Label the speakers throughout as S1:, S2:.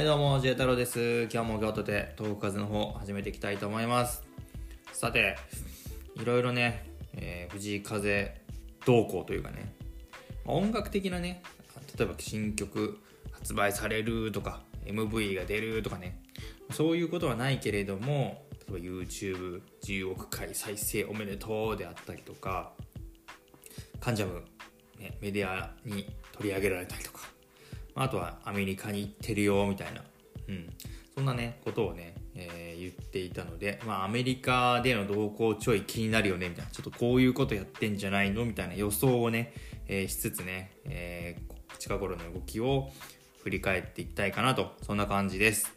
S1: はいどうも、J 太郎です。今日も京都で東北風の方始めていきたいと思います。さて、いろいろね、えー藤井風動向というかね、音楽的なね、例えば新曲発売されるとか、MV が出るとかね、そういうことはないけれども、例えば YouTube10 億回再生おめでとうであったりとか、カンジャム、ね、メディアに取り上げられたりとか、あとはアメリカに行ってるよみたいな、うん、そんなねことをね、えー言っていたので、まあ、アメリカでの動向ちょい気になるよねみたいな。ちょっとこういうことやってんじゃないのみたいな予想をね、えーしつつね、えー近頃の動きを振り返っていきたいかなと。そんな感じです。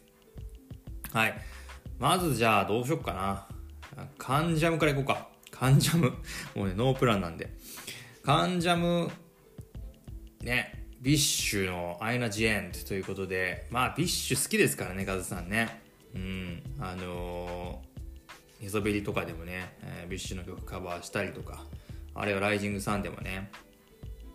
S1: はい。まずじゃあどうしよっかな。カンジャムからいこうか。カンジャム。もうねノープランなんで。関ジャムね、 BiSH のアイナ・ジ・エンドということで、まあ、 BiSH 好きですからね、カズさんね。うん、あのー、寝そべりとかでもね、えー BiSH の曲カバーしたりとか、あるいはライジングサンでもね、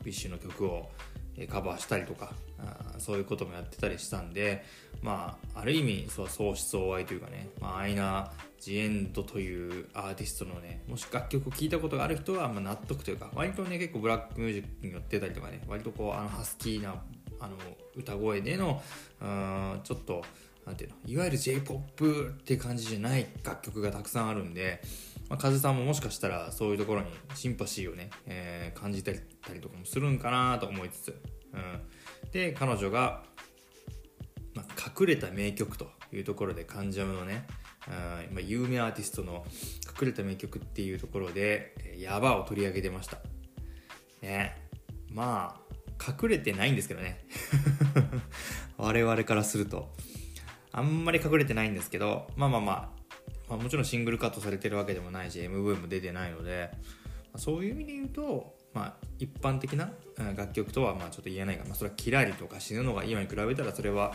S1: BiSH の曲をえカバーしたりとか、あそういうこともやってたりしたんで、まあ、ある意味、そう相思相愛というかね、まあ、アイナ・ジ・エンドというアーティストのね、もし楽曲を聴いたことがある人は、まあ、納得というか、割とね、結構ブラックミュージックに寄ってたりとかね、割とこう、あの、ハスキーな、あの、歌声での、うんちょっと、なんていうの、いわゆる J-POP って感じじゃない楽曲がたくさんあるんで、まあ、カズさんももしかしたらそういうところにシンパシーをね、えー感じたりとかもするんかなと思いつつ、うん、で彼女が、まあ、隠れた名曲というところでカンジャムのね、うんまあ、有名アーティストの隠れた名曲っていうところで「えヤバ」を取り上げてました。ね。まあ隠れてないんですけどね。我々からすると。あんまり隠れてないんですけどまあまあまあまあ、もちろんシングルカットされてるわけでもないし MV も出てないので、まあそういう意味で言うと、まあ、一般的な楽曲とはまあちょっと言えないが、まあ、それはキラリとか死ぬのが今に比べたらそれは、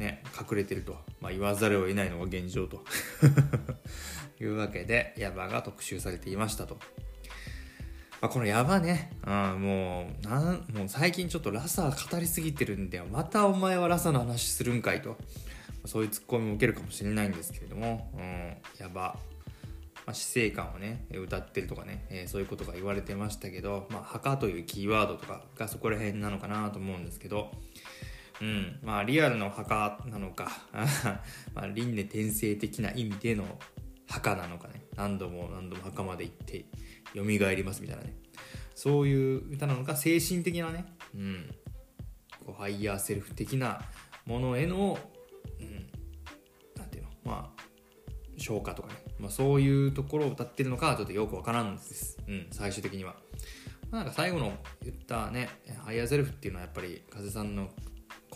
S1: ね、隠れてると、まあ、言わざるを得ないのが現状と。いうわけでヤバが特集されていましたと。まあ、このヤバね、うん、もうなんもう最近ちょっとラサ語りすぎてるんでまたお前はラサの話するんかいと。そういうツッコミも受けるかもしれないんですけれども、うん、やば、まあ、死生観をね歌ってるとかね、えーそういうことが言われてましたけど、まあ、墓というキーワードとかがそこら辺なのかなと思うんですけど、うん、まあリアルの墓なのか、まあ、輪廻転生的な意味での墓なのかね。何度も何度も墓まで行って蘇りますみたいなね。そういう歌なのか。精神的なね、うん、こう higher self 的なものへの、うん、なていうの。まあ昇華とかね、まあ、そういうところを歌ってるのかちょっとよくわからんです、うん、最終的には、まなんか最後の言ったね higher self っていうのはやっぱり風さんの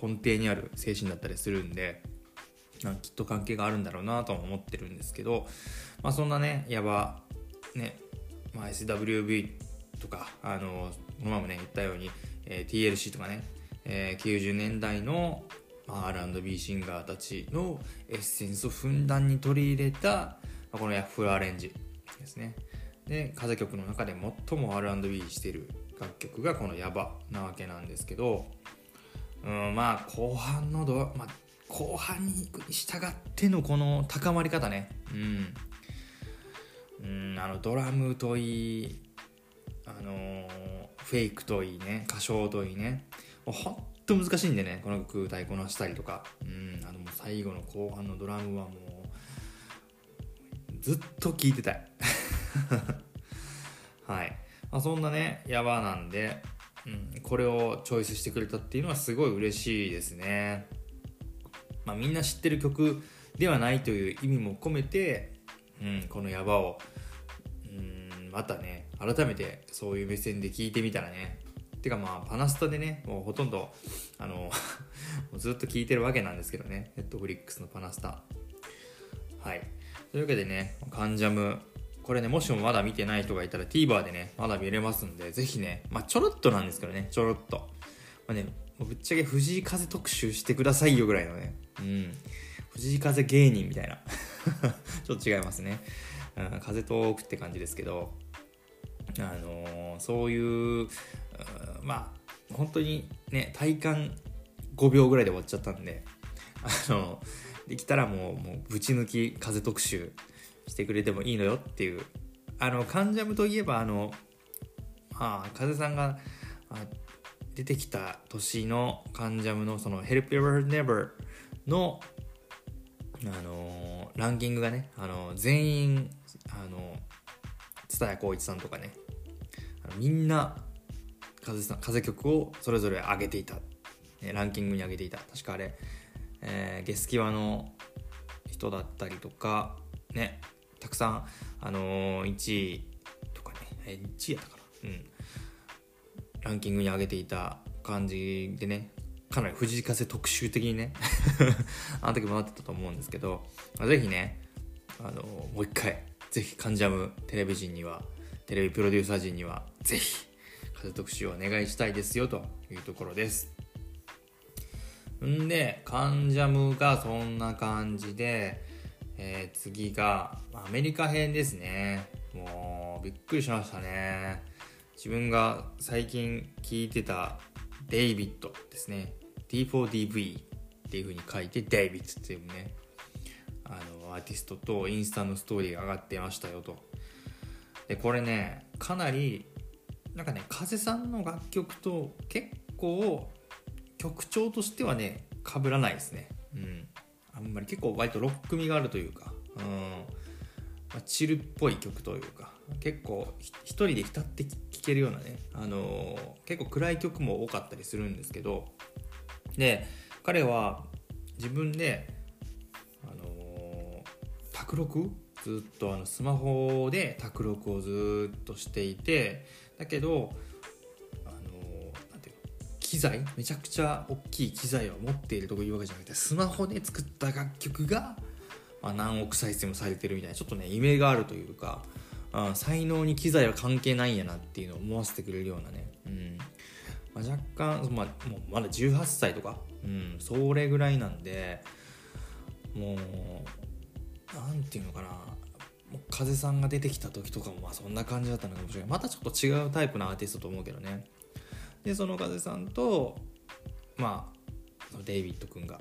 S1: 根底にある精神だったりするんでなんきっと関係があるんだろうなとも思ってるんですけど、まあ、そんなねやばね、まあ、SWV とかあのこの前もね言ったように、えー TLC とかね、えー90年代の、まあ、R&B シンガーたちのエッセンスをふんだんに取り入れた、まあこのヤッフルアレンジですね。で風曲の中で最も R&B してる楽曲がこの「ヤバ」なわけなんですけどうんまあ後半のド、まあ、後半に行くに従ってのこの高まり方ね。うん。うんあのドラムといいあのーフェイクといいね歌唱といいね。もうほんと難しいんでねこの曲歌いこなしたりとか。うんあの最後の後半のドラムはもうずっと聴いてたい。はい、まあ、そんなねヤバなんで、うん、これをチョイスしてくれたっていうのはすごい嬉しいですね。まあみんな知ってる曲ではないという意味も込めて、うん、このヤバをうんまたね改めてそういう目線で聞いてみたらね。てかまあパナスタでねもうほとんどあの ずっと聞いてるわけなんですけどね。ネットフリックスのパナスタ。はい。というわけでねカンジャムこれねもしもまだ見てない人がいたら TVer でねまだ見れますんでぜひねまあちょろっとなんですけどねちょろっと。まあねぶっちゃけ藤井風特集してくださいよぐらいのね。うん。藤井風芸人みたいな。ちょっと違いますね、うん、風トークって感じですけど。あのーそういう、うんまあ本当にね体感5秒ぐらいで終わっちゃったんで。あのできたらもうもうぶち抜き風特集。してくれてもいいのよっていう。あのカンジャムといえばあのあ風さんが出てきた年のカンジャムのその Help Ever Never のあのランキングがね、あの全員あの蔦谷光一さんとかねみんな風さん風曲をそれぞれ上げていた、ね、ランキングに上げていた。確かあれ、えー、ゲスキワの人だったりとかねたくさん、あのー、1位とかね、え1位やったかな？うん。ランキングに上げていた感じでねかなり藤井風特集的にね あの時回ってたと思うんですけど、まあ、ぜひねあのもう一回ぜひ関ジャムテレビ陣にはテレビプロデューサー陣にはぜひ風特集をお願いしたいですよというところです。んでカンジャムがそんな感じで、えー、次がアメリカ編ですね。もうびっくりしましたね。自分が最近聞いてたデイビッドですね。D4DV っていう風に書いてデイビッドっていうねあのアーティストとインスタのストーリーが上がってましたよと。でこれねかなりなんかね風さんの楽曲と結構曲調としてはね被らないですね。うん。あんまり結構割とロック味があるというかうん、まあ、チルっぽい曲というか結構一人で浸って聴けるようなね、あのー、結構暗い曲も多かったりするんですけどで彼は自分で、あのー、卓録？ずっとあのスマホで卓録をずっとしていてだけど、機材めちゃくちゃ大きい機材を持っているとかいうわけじゃなくてスマホで作った楽曲が、まあ、何億再生もされてるみたいなちょっとね夢があるというかあ才能に機材は関係ないんやなっていうのを思わせてくれるようなね、うん。まあ、若干、まあ、もうまだ18歳とか、うん、それぐらいなんでもうなんていうのかな。風さんが出てきた時とかもまあそんな感じだったのかもしれない。またちょっと違うタイプのアーティストと思うけどね。でその風さんとまあデイビッド君が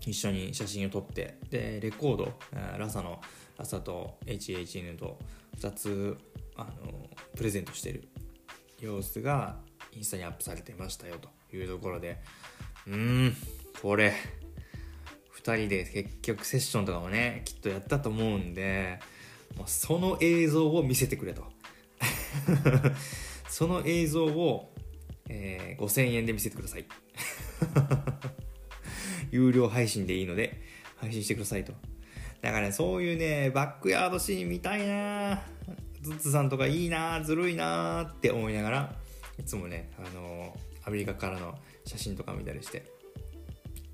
S1: 一緒に写真を撮ってでレコードラサのラサと HHN と2つあのプレゼントしてる様子がインスタにアップされてましたよというところでうーんこれ2人で結局セッションとかもねきっとやったと思うんでもうその映像を見せてくれと。その映像を、えー、5000円で見せてください。有料配信でいいので配信してくださいと。だからね、そういうね、バックヤードシーン見たいな。ズッツさんとかいいなずるいなって思いながら、いつもね、あのアメリカからの写真とか見たりして、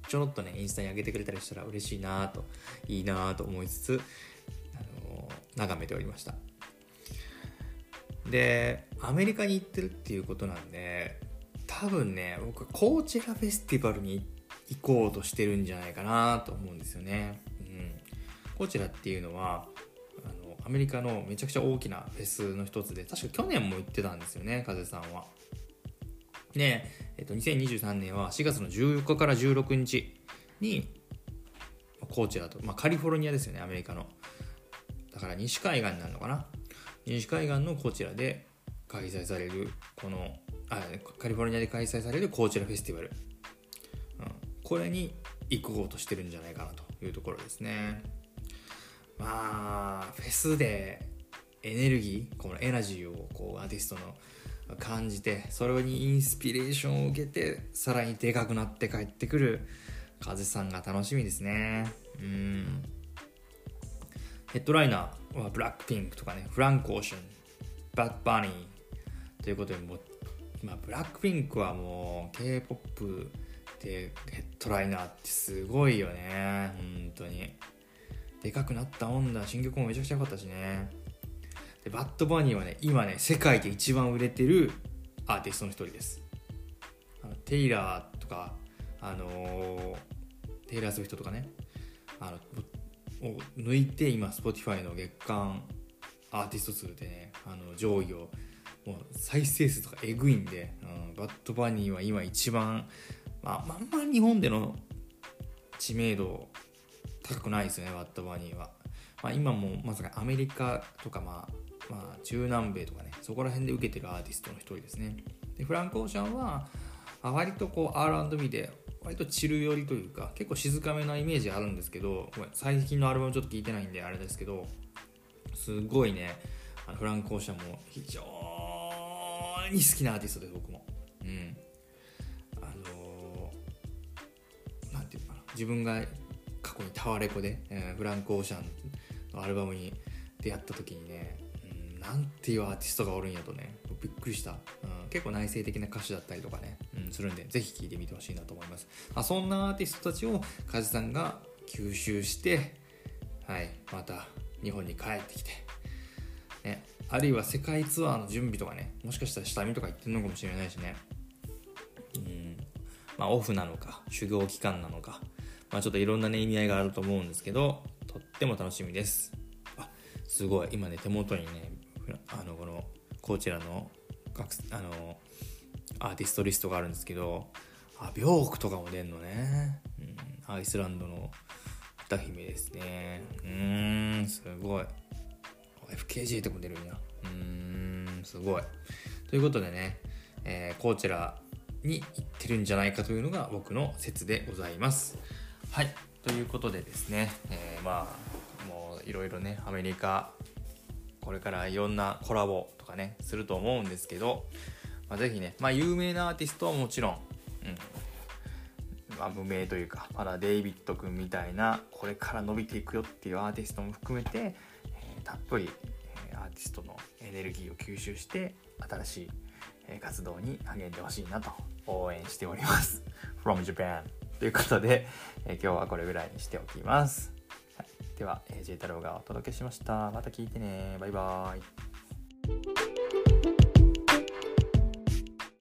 S1: ちょろっとね、インスタに上げてくれたりしたら嬉しいなと、いいなと思いつつ、あの眺めておりました。で、アメリカに行ってるっていうことなんで、多分ね、僕コーチェラフェスティバルに行こうとしてるんじゃないかなと思うんですよね。コチェラっていうのはあのアメリカのめちゃくちゃ大きなフェスの一つで確か去年も行ってたんですよね風さんは。で、えっと、2023年は4月の14日から16日にコーチェラと、まあ、カリフォルニアですよねアメリカのだから西海岸になるのかな？西海岸のコーチェラで開催されるこのあカリフォルニアで開催されるコーチェラフェスティバル、うん、これに行こうとしてるんじゃないかなというところですね。まあフェスでエネルギーこのエナジーをこうアーティストの感じてそれにインスピレーションを受けてさらにでかくなって帰ってくる風さんが楽しみですね。うん。ヘッドライナーはブラックピンクとかねフランク・オーシャンバッド・バニーということでもう、まあ、ブラックピンクはもう K-POP でヘッドライナーってすごいよね。本当に。でかくなった女新曲もめちゃくちゃ良かったしね。でバッドバニーはね今ね世界で一番売れてるアーティストの一人です。あのテイラーとかあのー、テイラー・スウィフトとかね。あのを抜いて今 Spotify の月間アーティスト数でねあの上位をもう再生数とかえぐいんで、うん、バッドバニーは今一番まあまあま日本での知名度高くないですよねワット・バニーは、まあ、今もまさかアメリカとか、まあ、まあ中南米とかねそこら辺で受けてるアーティストの一人ですね。でフランク・オーシャンは割とこう R&B で割とチル寄りというか結構静かめなイメージあるんですけど最近のアルバムちょっと聞いてないんであれですけどすごいねフランク・オーシャンも非常に好きなアーティストです僕も。うん。あのー、なんていうかな。自分が過去にタワレコで、えー、フランク・オーシャンのアルバムに出会った時にね、うん、なんていうアーティストがおるんやとね。びっくりした、うん、結構内省的な歌手だったりとかね、うん、するんでぜひ聴いてみてほしいなと思います、まあ、そんなアーティストたちを梶さんが吸収してはいまた日本に帰ってきて、ね、あるいは世界ツアーの準備とかねもしかしたら下見とか行ってるのかもしれないしね。うん。まあオフなのか修行期間なのか。まあちょっといろんなね意味合いがあると思うんですけどとっても楽しみです。あすごい。今ね手元にねあのこのこちらのあのアーティストリストがあるんですけどあビョークとかも出んのね、うん、アイスランドの歌姫ですね。うーんすごい。FKJ とも出るんやうーんすごい。ということでね、えー、こちらに行ってるんじゃないかというのが僕の説でございます。はいということでですね、えー、まあもういろいろねアメリカこれからいろんなコラボとかねすると思うんですけど、まあ、ぜひね、まあ、有名なアーティストはもちろん、うんま、無名というかまだデイビッド君みたいなこれから伸びていくよっていうアーティストも含めて、たっぷり、アーティストのエネルギーを吸収して新しい、活動に励んでほしいなと応援しております from Japan ということで、え、今日はこれぐらいにしておきますでは、え、J 太郎がお届けしました。また聞いてね。バイバーイ。